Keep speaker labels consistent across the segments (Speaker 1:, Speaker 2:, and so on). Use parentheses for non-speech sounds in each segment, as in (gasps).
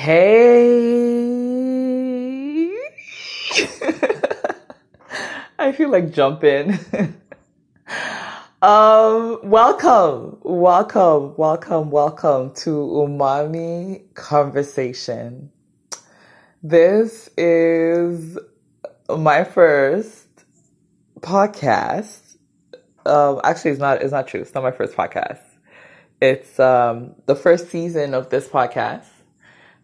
Speaker 1: Hey. (laughs) I feel like jumping. (laughs) um, welcome, welcome, welcome, welcome to Umami Conversation. This is my first podcast. Um, actually, it's not. It's not true. It's not my first podcast. It's um, the first season of this podcast.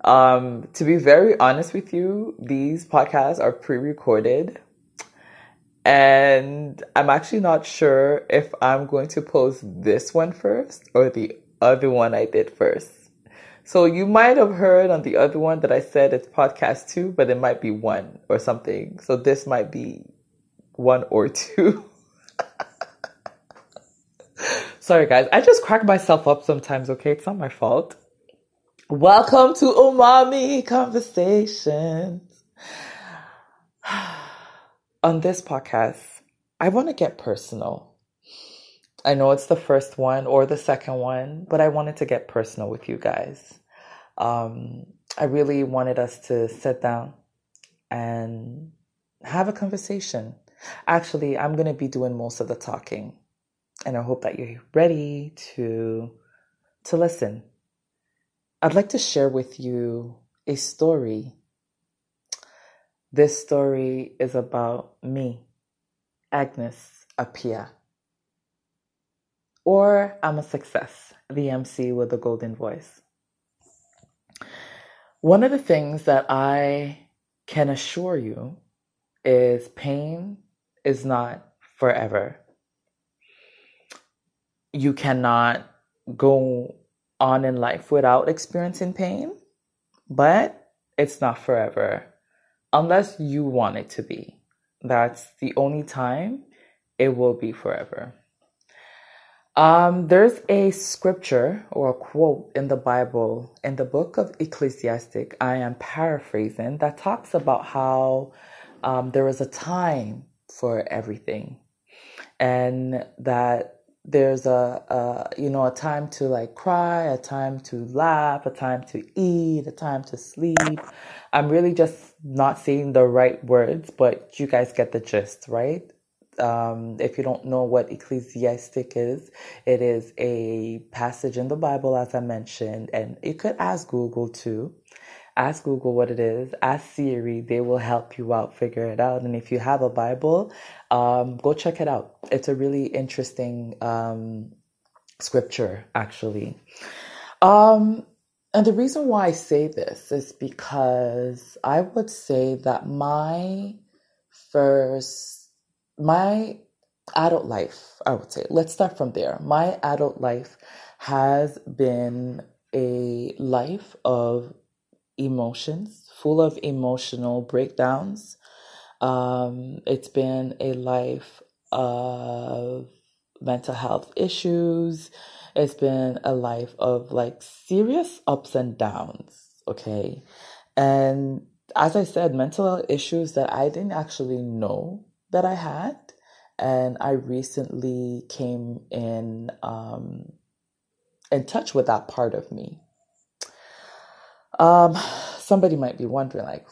Speaker 1: Um, to be very honest with you, these podcasts are pre-recorded, and I'm actually not sure if I'm going to post this one first or the other one I did first. So you might have heard on the other one that I said it's podcast two, but it might be one or something. So this might be one or two. (laughs) Sorry, guys. I just crack myself up sometimes, okay? It's not my fault. Welcome to Umami Conversations. (sighs) On this podcast, I want to get personal. I know it's the first one or the second one, but I wanted to get personal with you guys. Um, I really wanted us to sit down and have a conversation. Actually, I'm going to be doing most of the talking, and I hope that you're ready to to listen. I'd like to share with you a story. This story is about me, Agnes Apia. Or I'm a success, the MC with the golden voice. One of the things that I can assure you is pain is not forever. You cannot go on in life without experiencing pain, but it's not forever unless you want it to be. That's the only time it will be forever. Um, there's a scripture or a quote in the Bible in the book of Ecclesiastic. I am paraphrasing that talks about how um, there is a time for everything, and that there's a, a you know a time to like cry, a time to laugh, a time to eat, a time to sleep. I'm really just not saying the right words, but you guys get the gist, right? um, if you don't know what ecclesiastic is, it is a passage in the Bible, as I mentioned, and you could ask Google too. Ask Google what it is. Ask Siri; they will help you out, figure it out. And if you have a Bible, um, go check it out. It's a really interesting um, scripture, actually. Um, and the reason why I say this is because I would say that my first my adult life, I would say, let's start from there. My adult life has been a life of emotions, full of emotional breakdowns. Um, it's been a life of mental health issues. It's been a life of like serious ups and downs. Okay. And as I said, mental issues that I didn't actually know that I had. And I recently came in um, in touch with that part of me. Um, somebody might be wondering, like,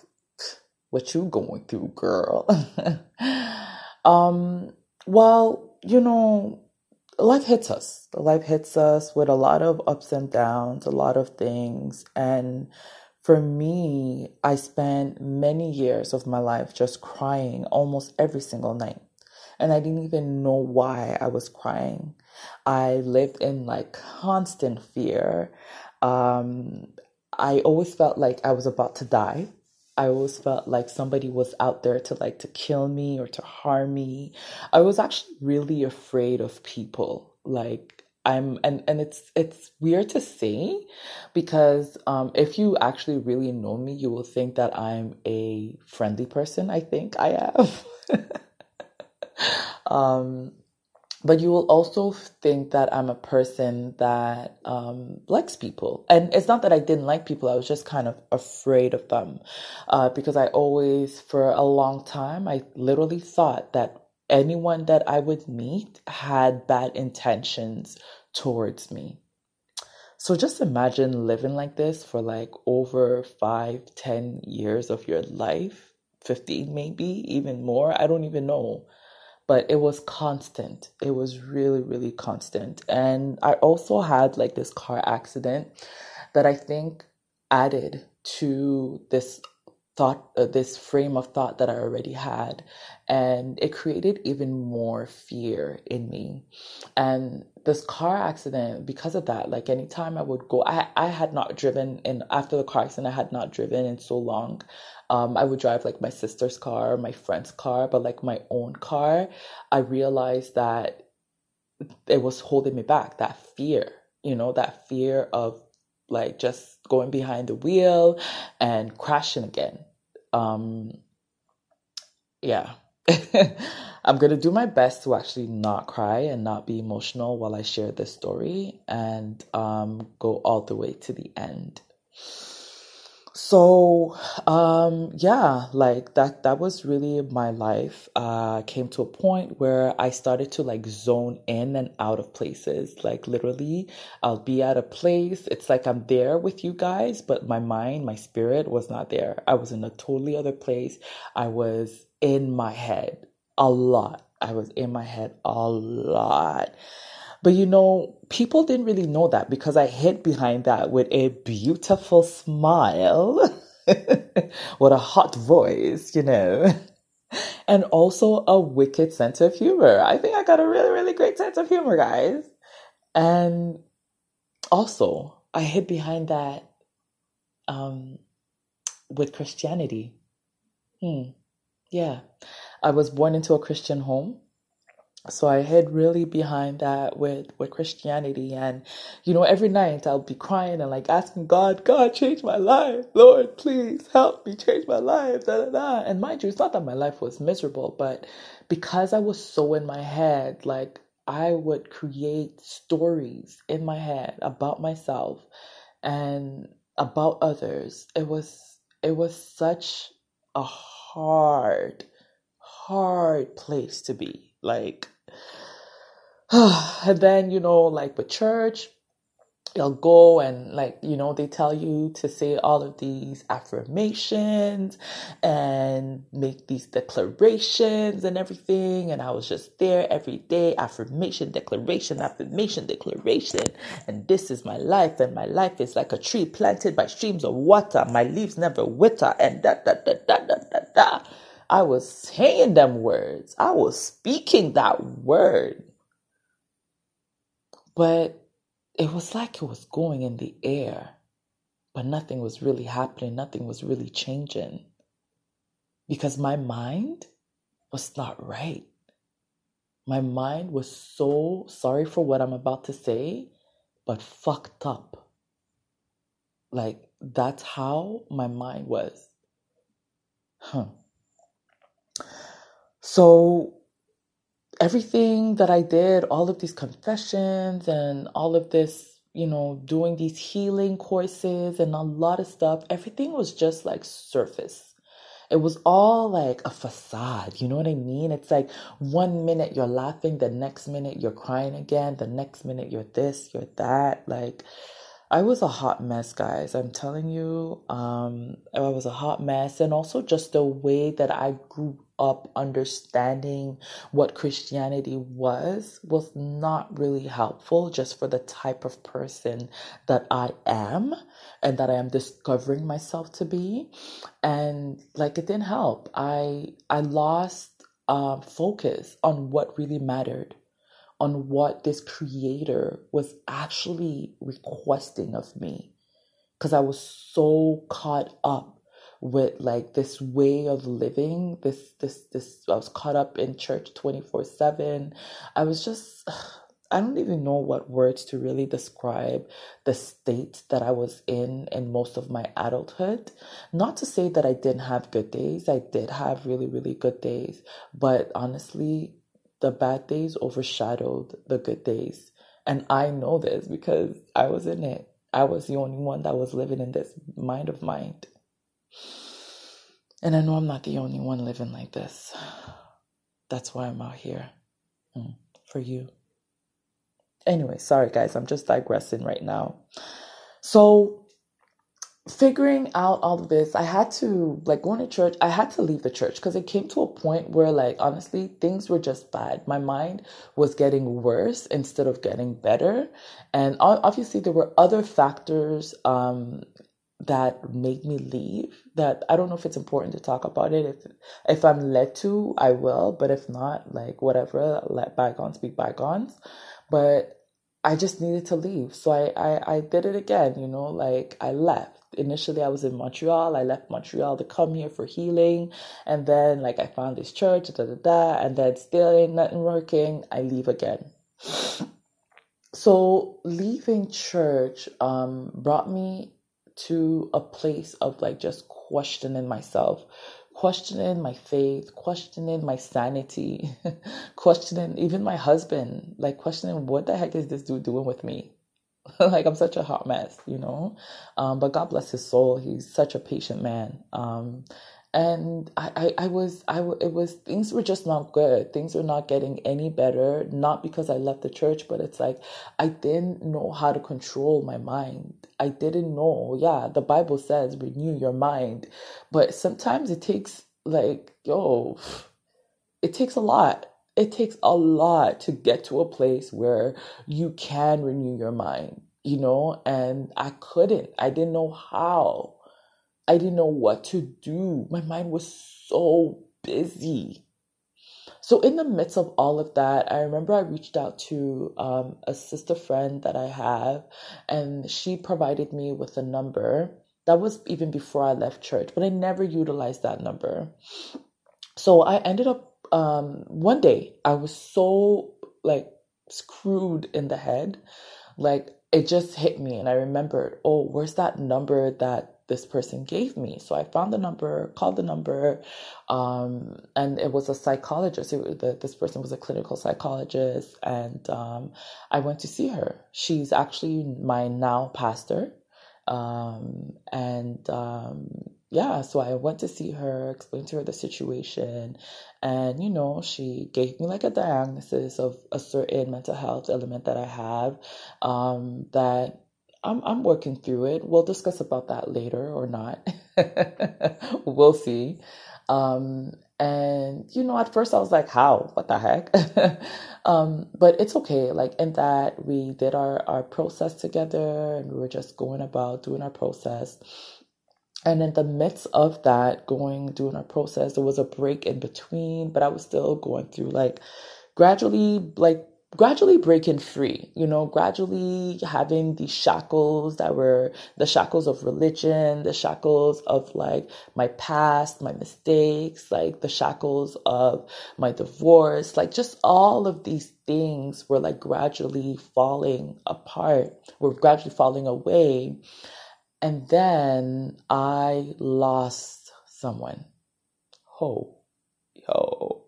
Speaker 1: what you going through, girl? (laughs) um, well, you know, life hits us. Life hits us with a lot of ups and downs, a lot of things, and for me, I spent many years of my life just crying almost every single night. And I didn't even know why I was crying. I lived in like constant fear. Um, I always felt like I was about to die. I always felt like somebody was out there to like to kill me or to harm me. I was actually really afraid of people. Like I'm and and it's it's weird to say because um if you actually really know me you will think that I'm a friendly person I think I am (laughs) um but you will also think that I'm a person that um, likes people. And it's not that I didn't like people, I was just kind of afraid of them. Uh, because I always, for a long time, I literally thought that anyone that I would meet had bad intentions towards me. So just imagine living like this for like over five, ten years of your life, 15 maybe, even more. I don't even know. But it was constant. It was really, really constant. And I also had like this car accident that I think added to this thought uh, this frame of thought that i already had and it created even more fear in me. And this car accident because of that like anytime i would go i i had not driven in after the car accident i had not driven in so long. Um, i would drive like my sister's car my friend's car but like my own car i realized that it was holding me back that fear you know that fear of like just going behind the wheel and crashing again. Um, yeah. (laughs) I'm going to do my best to actually not cry and not be emotional while I share this story and um, go all the way to the end so um yeah like that that was really my life. Uh came to a point where i started to like zone in and out of places. Like literally i'll be at a place it's like i'm there with you guys but my mind my spirit was not there. I was in a totally other place. I was in my head a lot. I was in my head a lot but you know, people didn't really know that because I hid behind that with a beautiful smile, (laughs) with a hot voice, you know, (laughs) and also a wicked sense of humor. I think I got a really, really great sense of humor, guys. And also, I hid behind that um, with Christianity. Hmm. Yeah. I was born into a Christian home so I hid really behind that with with Christianity, and you know, every night I'll be crying and like asking God, God, change my life, Lord, please help me change my life, da da da. And mind you, it's not that my life was miserable, but because I was so in my head, like I would create stories in my head about myself and about others. It was it was such a hard, hard place to be. Like (sighs) and then, you know, like with church, you'll go and like you know they tell you to say all of these affirmations and make these declarations and everything. And i was just there every day affirmation declaration affirmation declaration. And this is my life. And my life is like a tree planted by streams of water. My leaves never wither. And da da da da da da da i was saying them words i was speaking that word but it was like it was going in the air, but nothing was really happening, nothing was really changing. Because my mind was not right. My mind was so sorry for what I'm about to say, but fucked up. Like, that's how my mind was. Huh. So everything that I did, all of these confessions and all of this, you know, doing these healing courses and a lot of stuff, everything was just like surface. It was all like a facade. You know what I mean? It's like one minute you're laughing, the next minute you're crying again, the next minute you're this, you're that. Like, I was a hot mess, guys. I'm telling you, um, I was a hot mess, and also just the way that I grew up understanding what Christianity was was not really helpful just for the type of person that I am and that I am discovering myself to be. And like it didn't help. I I lost uh, focus on what really mattered on what this creator was actually requesting of me because I was so caught up with like this way of living this this this I was caught up in church 24/7 I was just (sighs) I don't even know what words to really describe the state that I was in in most of my adulthood. Not to say that I didn't have good days, I did have really, really good days, but honestly, the bad days overshadowed the good days. And I know this because I was in it. I was the only one that was living in this mind of mine. And I know I'm not the only one living like this. That's why I'm out here mm, for you. Anyway, sorry guys, I'm just digressing right now. So figuring out all of this, I had to like going to church. I had to leave the church because it came to a point where, like, honestly, things were just bad. My mind was getting worse instead of getting better, and obviously there were other factors um, that made me leave. That I don't know if it's important to talk about it. If if I'm led to, I will. But if not, like whatever, let bygones be bygones. But I just needed to leave. So I, I, I did it again, you know, like I left initially I was in Montreal. I left Montreal to come here for healing. And then like I found this church, da da da, and then still ain't nothing working. I leave again. So leaving church um brought me to a place of like just questioning myself, questioning my faith, questioning my sanity, (laughs) questioning even my husband, like questioning what the heck is this dude doing with me? (laughs) like I'm such a hot mess, you know. Um, but God bless his soul. He's such a patient man. Um, and I, I, I was, I, it was, things were just not good. Things were not getting any better. Not because I left the church, but it's like I didn't know how to control my mind. I didn't know. Yeah, the Bible says renew your mind, but sometimes it takes like, yo, it takes a lot it takes a lot to get to a place where you can renew your mind, you know, and I couldn't. I didn't know how. I didn't know what to do. My mind was so busy. So, in the midst of all of that, I remember I reached out to um, a sister friend that I have, and she provided me with a number. That was even before I left church, but I never utilized that number. So, I ended up um, one day I was so like screwed in the head, like it just hit me, and I remembered, oh, where's that number that this person gave me? So I found the number, called the number, um, and it was a psychologist. It, the, this person was a clinical psychologist, and um, I went to see her. She's actually my now pastor, um, and um, yeah, so I went to see her, explained to her the situation, and you know, she gave me like a diagnosis of a certain mental health element that I have. Um, that I'm I'm working through it. We'll discuss about that later or not. (laughs) we'll see. Um, and you know, at first I was like, "How? What the heck?" (laughs) um, but it's okay. Like in that we did our our process together, and we were just going about doing our process and in the midst of that going doing our process there was a break in between but i was still going through like gradually like gradually breaking free you know gradually having the shackles that were the shackles of religion the shackles of like my past my mistakes like the shackles of my divorce like just all of these things were like gradually falling apart were gradually falling away and then I lost someone. Ho, yo.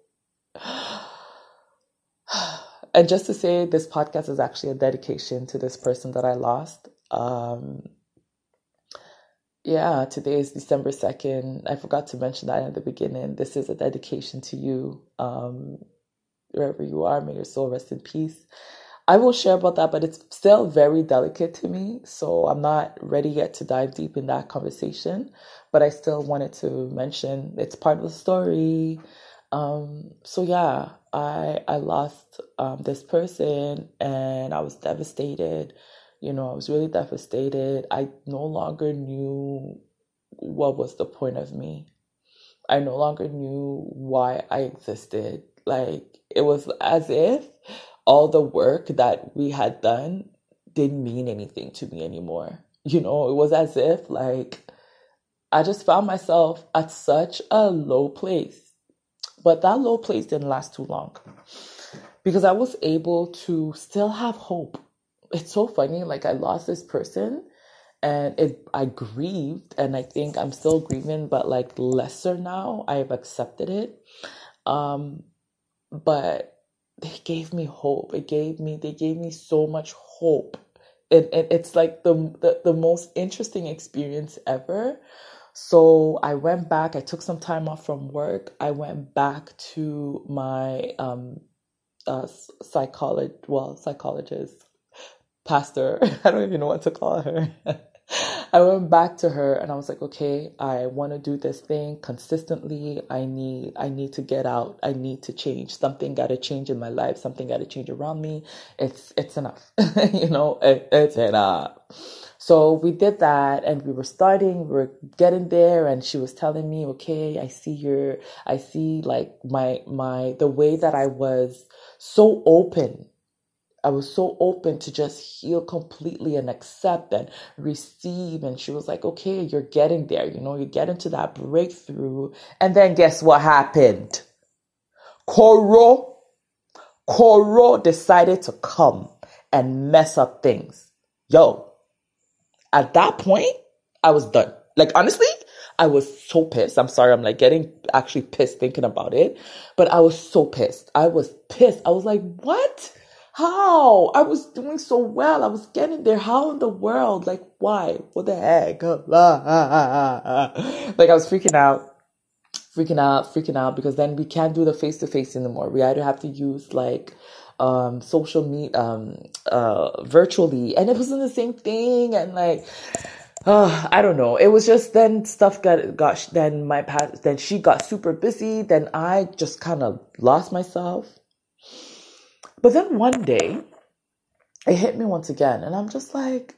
Speaker 1: And just to say, this podcast is actually a dedication to this person that I lost. Um, yeah, today is December 2nd. I forgot to mention that at the beginning. This is a dedication to you. Um, wherever you are, may your soul rest in peace. I will share about that, but it's still very delicate to me. So I'm not ready yet to dive deep in that conversation. But I still wanted to mention it's part of the story. Um, so yeah, I I lost um, this person and I was devastated. You know, I was really devastated. I no longer knew what was the point of me. I no longer knew why I existed. Like it was as if all the work that we had done didn't mean anything to me anymore. You know, it was as if like I just found myself at such a low place. But that low place didn't last too long because I was able to still have hope. It's so funny. Like I lost this person and it I grieved and I think I'm still grieving, but like lesser now. I've accepted it. Um, but they gave me hope. It gave me they gave me so much hope. It, it it's like the, the the most interesting experience ever. So I went back. I took some time off from work. I went back to my um uh psychologist well psychologist pastor. (laughs) I don't even know what to call her. (laughs) I went back to her and I was like, okay, I want to do this thing consistently. I need, I need to get out. I need to change. Something got to change in my life. Something got to change around me. It's, it's enough. (laughs) you know, it, it's enough. So we did that and we were starting, we were getting there and she was telling me, okay, I see your, I see like my, my, the way that I was so open I was so open to just heal completely and accept and receive. And she was like, okay, you're getting there. You know, you get into that breakthrough. And then guess what happened? Koro, Koro decided to come and mess up things. Yo, at that point, I was done. Like, honestly, I was so pissed. I'm sorry, I'm like getting actually pissed thinking about it, but I was so pissed. I was pissed. I was like, what? How? I was doing so well. I was getting there. How in the world? Like, why? What the heck? (laughs) like, I was freaking out, freaking out, freaking out because then we can't do the face to face anymore. We either have to use like, um, social media, um, uh, virtually. And it wasn't the same thing. And like, uh, I don't know. It was just then stuff got got then my past then she got super busy. Then I just kind of lost myself. But then one day, it hit me once again, and I'm just like,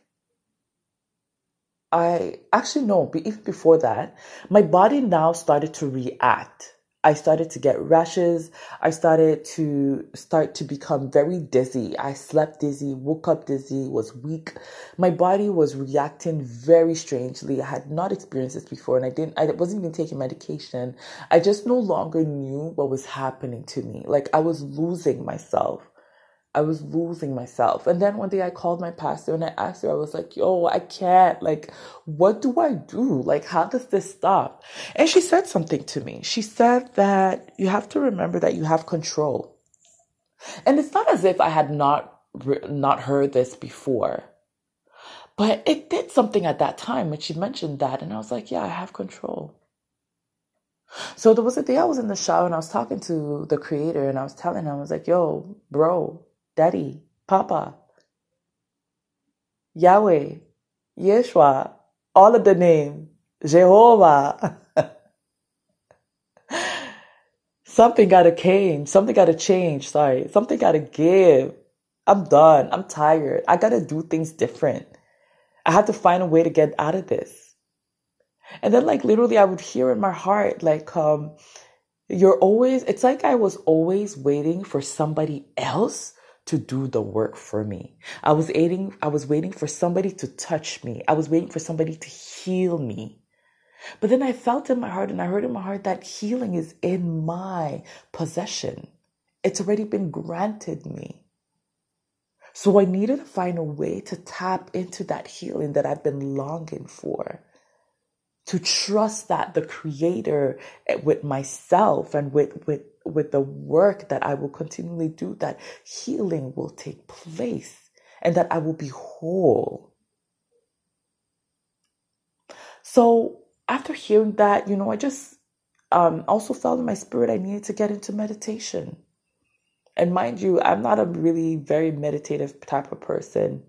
Speaker 1: I actually no, even before that, my body now started to react. I started to get rashes. I started to start to become very dizzy. I slept dizzy, woke up dizzy, was weak. My body was reacting very strangely. I had not experienced this before and I didn't I wasn't even taking medication. I just no longer knew what was happening to me. Like I was losing myself. I was losing myself. And then one day I called my pastor and I asked her, I was like, yo, I can't. Like, what do I do? Like, how does this stop? And she said something to me. She said that you have to remember that you have control. And it's not as if I had not not heard this before. But it did something at that time when she mentioned that. And I was like, yeah, I have control. So there was a day I was in the shower and I was talking to the creator and I was telling him, I was like, yo, bro, Daddy, Papa, Yahweh, Yeshua, all of the name, Jehovah. (laughs) something gotta came, something gotta change, sorry, something gotta give. I'm done. I'm tired. I gotta do things different. I have to find a way to get out of this. And then like literally I would hear in my heart, like, um, you're always, it's like I was always waiting for somebody else to do the work for me. I was waiting, I was waiting for somebody to touch me. I was waiting for somebody to heal me. But then I felt in my heart and I heard in my heart that healing is in my possession. It's already been granted me. So I needed to find a way to tap into that healing that I've been longing for. To trust that the creator eh, with myself and with, with with the work that I will continually do, that healing will take place and that I will be whole. So after hearing that, you know, I just um, also felt in my spirit I needed to get into meditation. And mind you, I'm not a really very meditative type of person.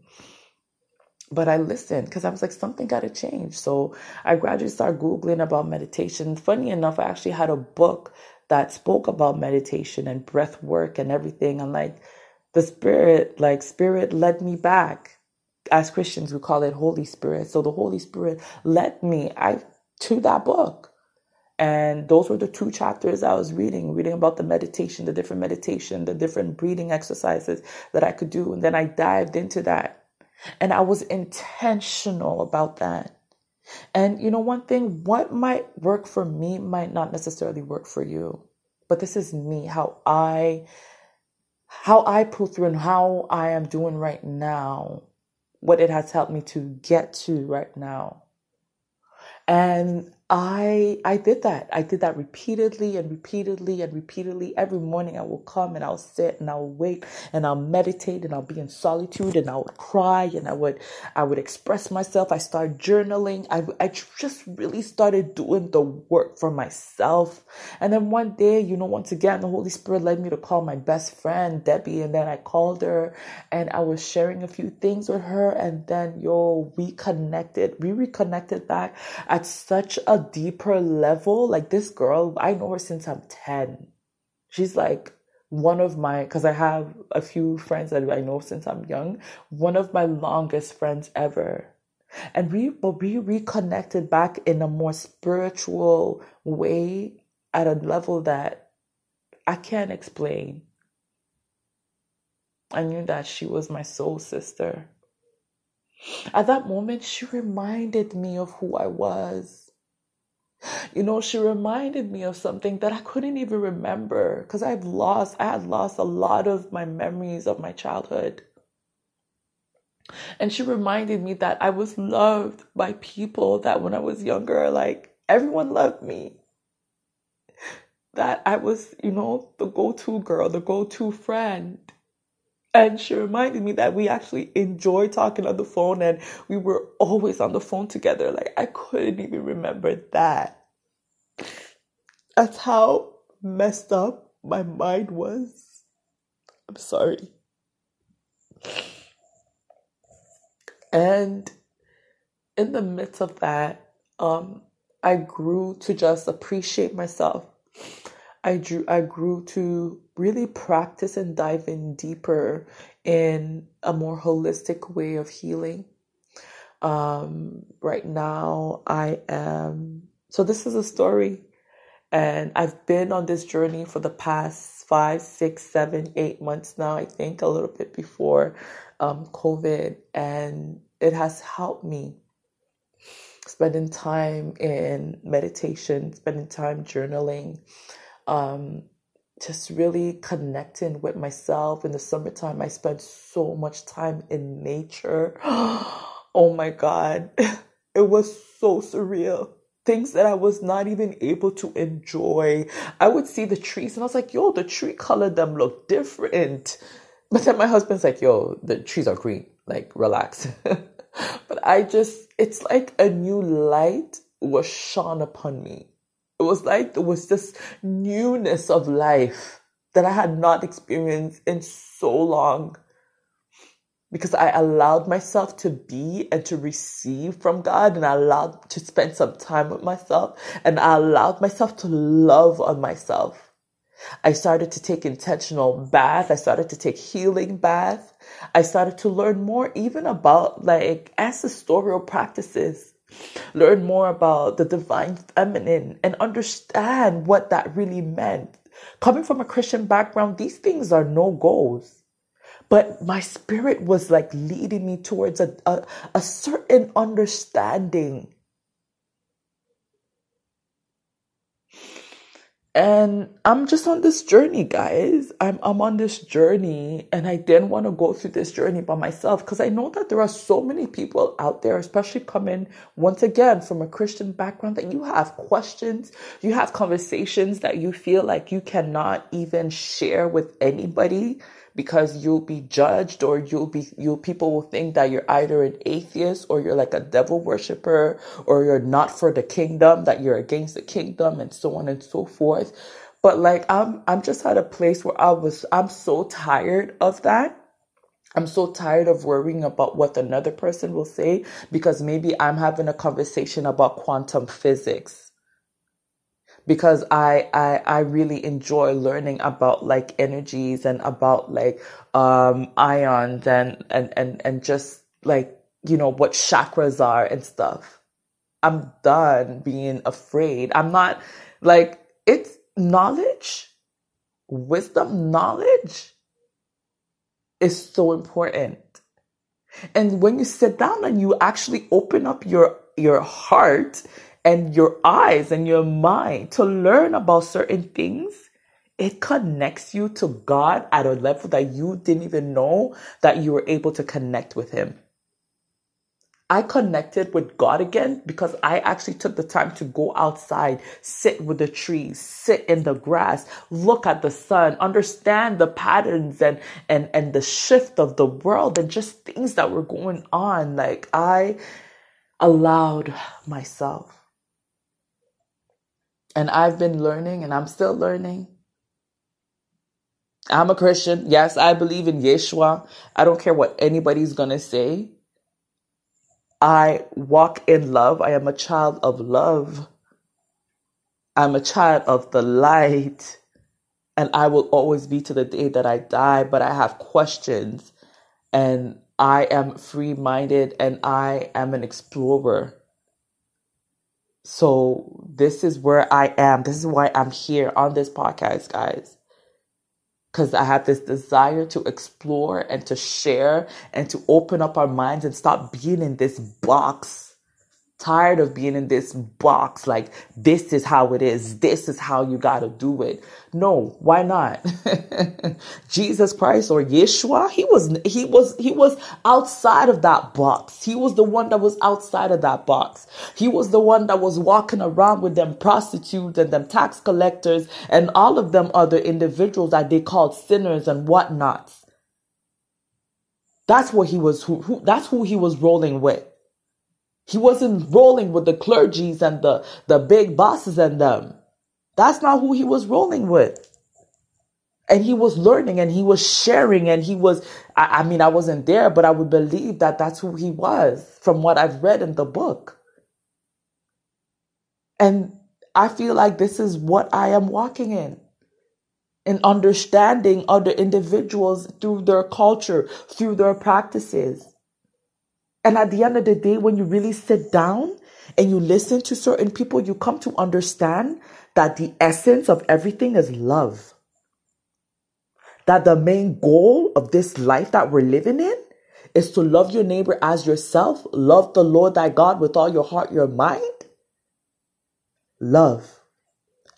Speaker 1: But I listened because I was like, something got to change. So I gradually started Googling about meditation. Funny enough, I actually had a book that spoke about meditation and breath work and everything. And like the spirit, like spirit led me back. As Christians, we call it Holy Spirit. So the Holy Spirit led me I to that book. And those were the two chapters I was reading, reading about the meditation, the different meditation, the different breathing exercises that I could do. And then I dived into that. And I was intentional about that. And you know, one thing, what might work for me might not necessarily work for you. But this is me, how I how I pull through and how I am doing right now, what it has helped me to get to right now. And I I did that. I did that repeatedly and repeatedly and repeatedly. Every morning I will come and I'll sit and I'll wait and I'll meditate and I'll be in solitude and I would cry and I would I would express myself. I started journaling. I I just really started doing the work for myself. And then one day, you know, once again the Holy Spirit led me to call my best friend Debbie and then I called her and I was sharing a few things with her and then yo, we connected. We reconnected back at such a deeper level. Like this girl, I know her since I'm 10. She's like one of my, because I have a few friends that I know since I'm young, one of my longest friends ever. And we, but we reconnected back in a more spiritual way at a level that I can't explain. I knew that she was my soul sister. At that moment, she reminded me of who I was. You know, she reminded me of something that I couldn't even remember because I've lost, I had lost a lot of my memories of my childhood. And she reminded me that I was loved by people that when I was younger, like everyone loved me. That I was, you know, the go to girl, the go to friend. And she reminded me that we actually enjoy talking on the phone and we were always on the phone together. Like, I couldn't even remember that. That's how messed up my mind was. I'm sorry. And in the midst of that, um, I grew to just appreciate myself. I drew I grew to really practice and dive in deeper in a more holistic way of healing. Um, right now, I am. So, this is a story, and I've been on this journey for the past five, six, seven, eight months now, I think, a little bit before um, COVID, and it has helped me spending time in meditation, spending time journaling, um, just really connecting with myself. In the summertime, I spent so much time in nature. (gasps) oh my God. (laughs) It was so surreal. Things that I was not even able to enjoy. I would see the trees and I was like, yo, the tree color them look different. (laughs) But then my husband's like, yo, the trees are green. Like, relax. (laughs) but I just, it's like a new light was shone upon me. It was like there was this newness of life that I had not experienced in so long because I allowed myself to be and to receive from God and I allowed to spend some time with myself and I allowed myself to love on myself. I started to take intentional bath. I started to take healing bath. I started to learn more even about like ancestral practices learn more about the divine feminine and understand what that really meant. Coming from a Christian background, these things are no goals. But my spirit was like leading me towards a, a, a certain understanding And I'm just on this journey, guys. I'm I'm on this journey and I didn't want to go through this journey by myself because I know that there are so many people out there, especially coming once again from a Christian background, that you have questions, you have conversations that you feel like you cannot even share with anybody because you'll be judged or you'll be you people will think that you're either an atheist or you're like a devil worshiper or you're not for the kingdom that you're against the kingdom and so on and so forth. But like i'm i'm just at a place where i was i'm so tired of that. I'm so tired of worrying about what another person will say because maybe I'm having a conversation about quantum physics because I, I I really enjoy learning about like energies and about like um ions and and and and just like you know what chakras are and stuff. I'm done being afraid. I'm not like it's knowledge, wisdom, knowledge is so important. And when you sit down and you actually open up your your heart and your eyes and your mind to learn about certain things, it connects you to God at a level that you didn't even know that you were able to connect with Him. I connected with God again because I actually took the time to go outside, sit with the trees, sit in the grass, look at the sun, understand the patterns and, and, and the shift of the world and just things that were going on. Like I allowed myself. And I've been learning and I'm still learning. I'm a Christian. Yes, I believe in Yeshua. I don't care what anybody's going to say. I walk in love. I am a child of love. I'm a child of the light. And I will always be to the day that I die. But I have questions. And I am free minded and I am an explorer. So, this is where I am. This is why I'm here on this podcast, guys because I have this desire to explore and to share and to open up our minds and stop being in this box tired of being in this box like this is how it is this is how you got to do it. No why not? (laughs) Jesus christ or yeshua he was he was he was outside of that box. He was the one that was outside of that box. He was the one that was walking around with them prostitutes and them tax collectors and all of them other individuals that they called sinners and whatnot that's what he was who, who that's who he was rolling with he wasn't rolling with the clergies and the, the big bosses and them. That's not who he was rolling with. And he was learning and he was sharing and he was, I, I mean, I wasn't there, but I would believe that that's who he was from what I've read in the book. And I feel like this is what I am walking in in understanding other individuals through their culture, through their practices. And at the end of the day, when you really sit down and you listen to certain people, you come to understand that the essence of everything is love. That the main goal of this life that we're living in is to love your neighbor as yourself, love the Lord thy God with all your heart, your mind. Love.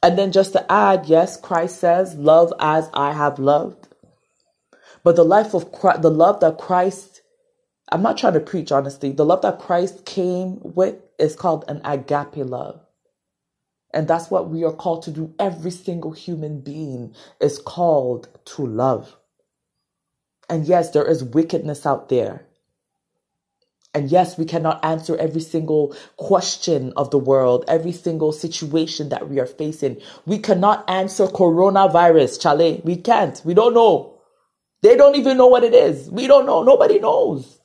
Speaker 1: And then just to add, yes, Christ says, love as I have loved. But the life of Christ, the love that Christ I'm not trying to preach, honestly. The love that Christ came with is called an agape love. And that's what we are called to do. Every single human being is called to love. And yes, there is wickedness out there. And yes, we cannot answer every single question of the world, every single situation that we are facing. We cannot answer coronavirus, Chale. We can't. We don't know. They don't even know what it is. We don't know. Nobody knows.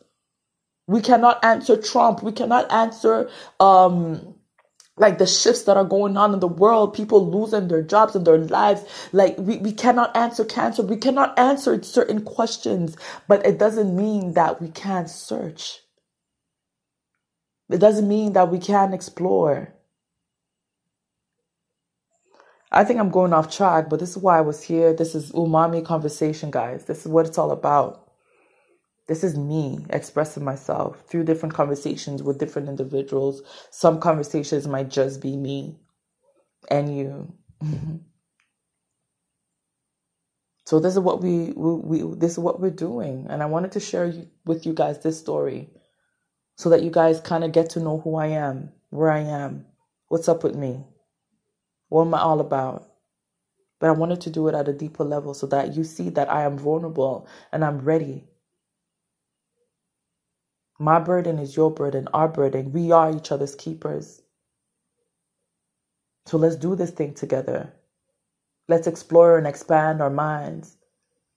Speaker 1: We cannot answer Trump. We cannot answer um like the shifts that are going on in the world, people losing their jobs and their lives. Like we, we cannot answer cancer. We cannot answer certain questions, but it doesn't mean that we can't search. It doesn't mean that we can't explore. I think I'm going off track, but this is why I was here. This is umami conversation, guys. This is what it's all about. This is me expressing myself through different conversations with different individuals. Some conversations might just be me and you. (laughs) so this is what we, we, we this is what we're doing, and I wanted to share with you guys this story, so that you guys kind of get to know who I am, where I am, what's up with me, what am I all about. But I wanted to do it at a deeper level so that you see that I am vulnerable and I'm ready my burden is your burden, our burden. We are each other's keepers. So let's do this thing together. Let's explore and expand our minds.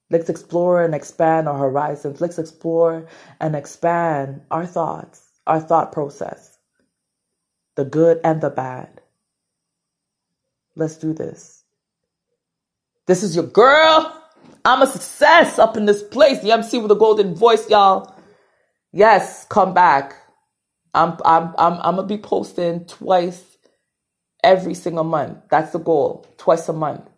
Speaker 1: Let's explore and expand our horizons. Let's explore and expand our thoughts, our thought process, the good and the bad. Let's do this. This is your girl. I'm a success up in this place. The MC with a golden voice, y'all. Yes, come back. I'm I'm I'm I'm gonna be posting twice every single month. That's the goal. Twice a month.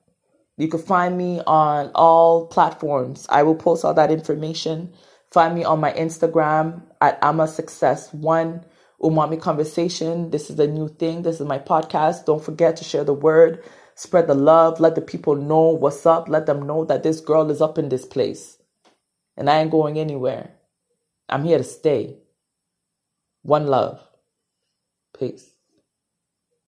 Speaker 1: You can find me on all platforms. I will post all that information. Find me on my Instagram at I'm a success one umami conversation. This is a new thing. This is my podcast. Don't forget to share the word, spread the love, let the people know what's up. Let them know that this girl is up in this place. And I ain't going anywhere. I'm here to stay. One love. Peace.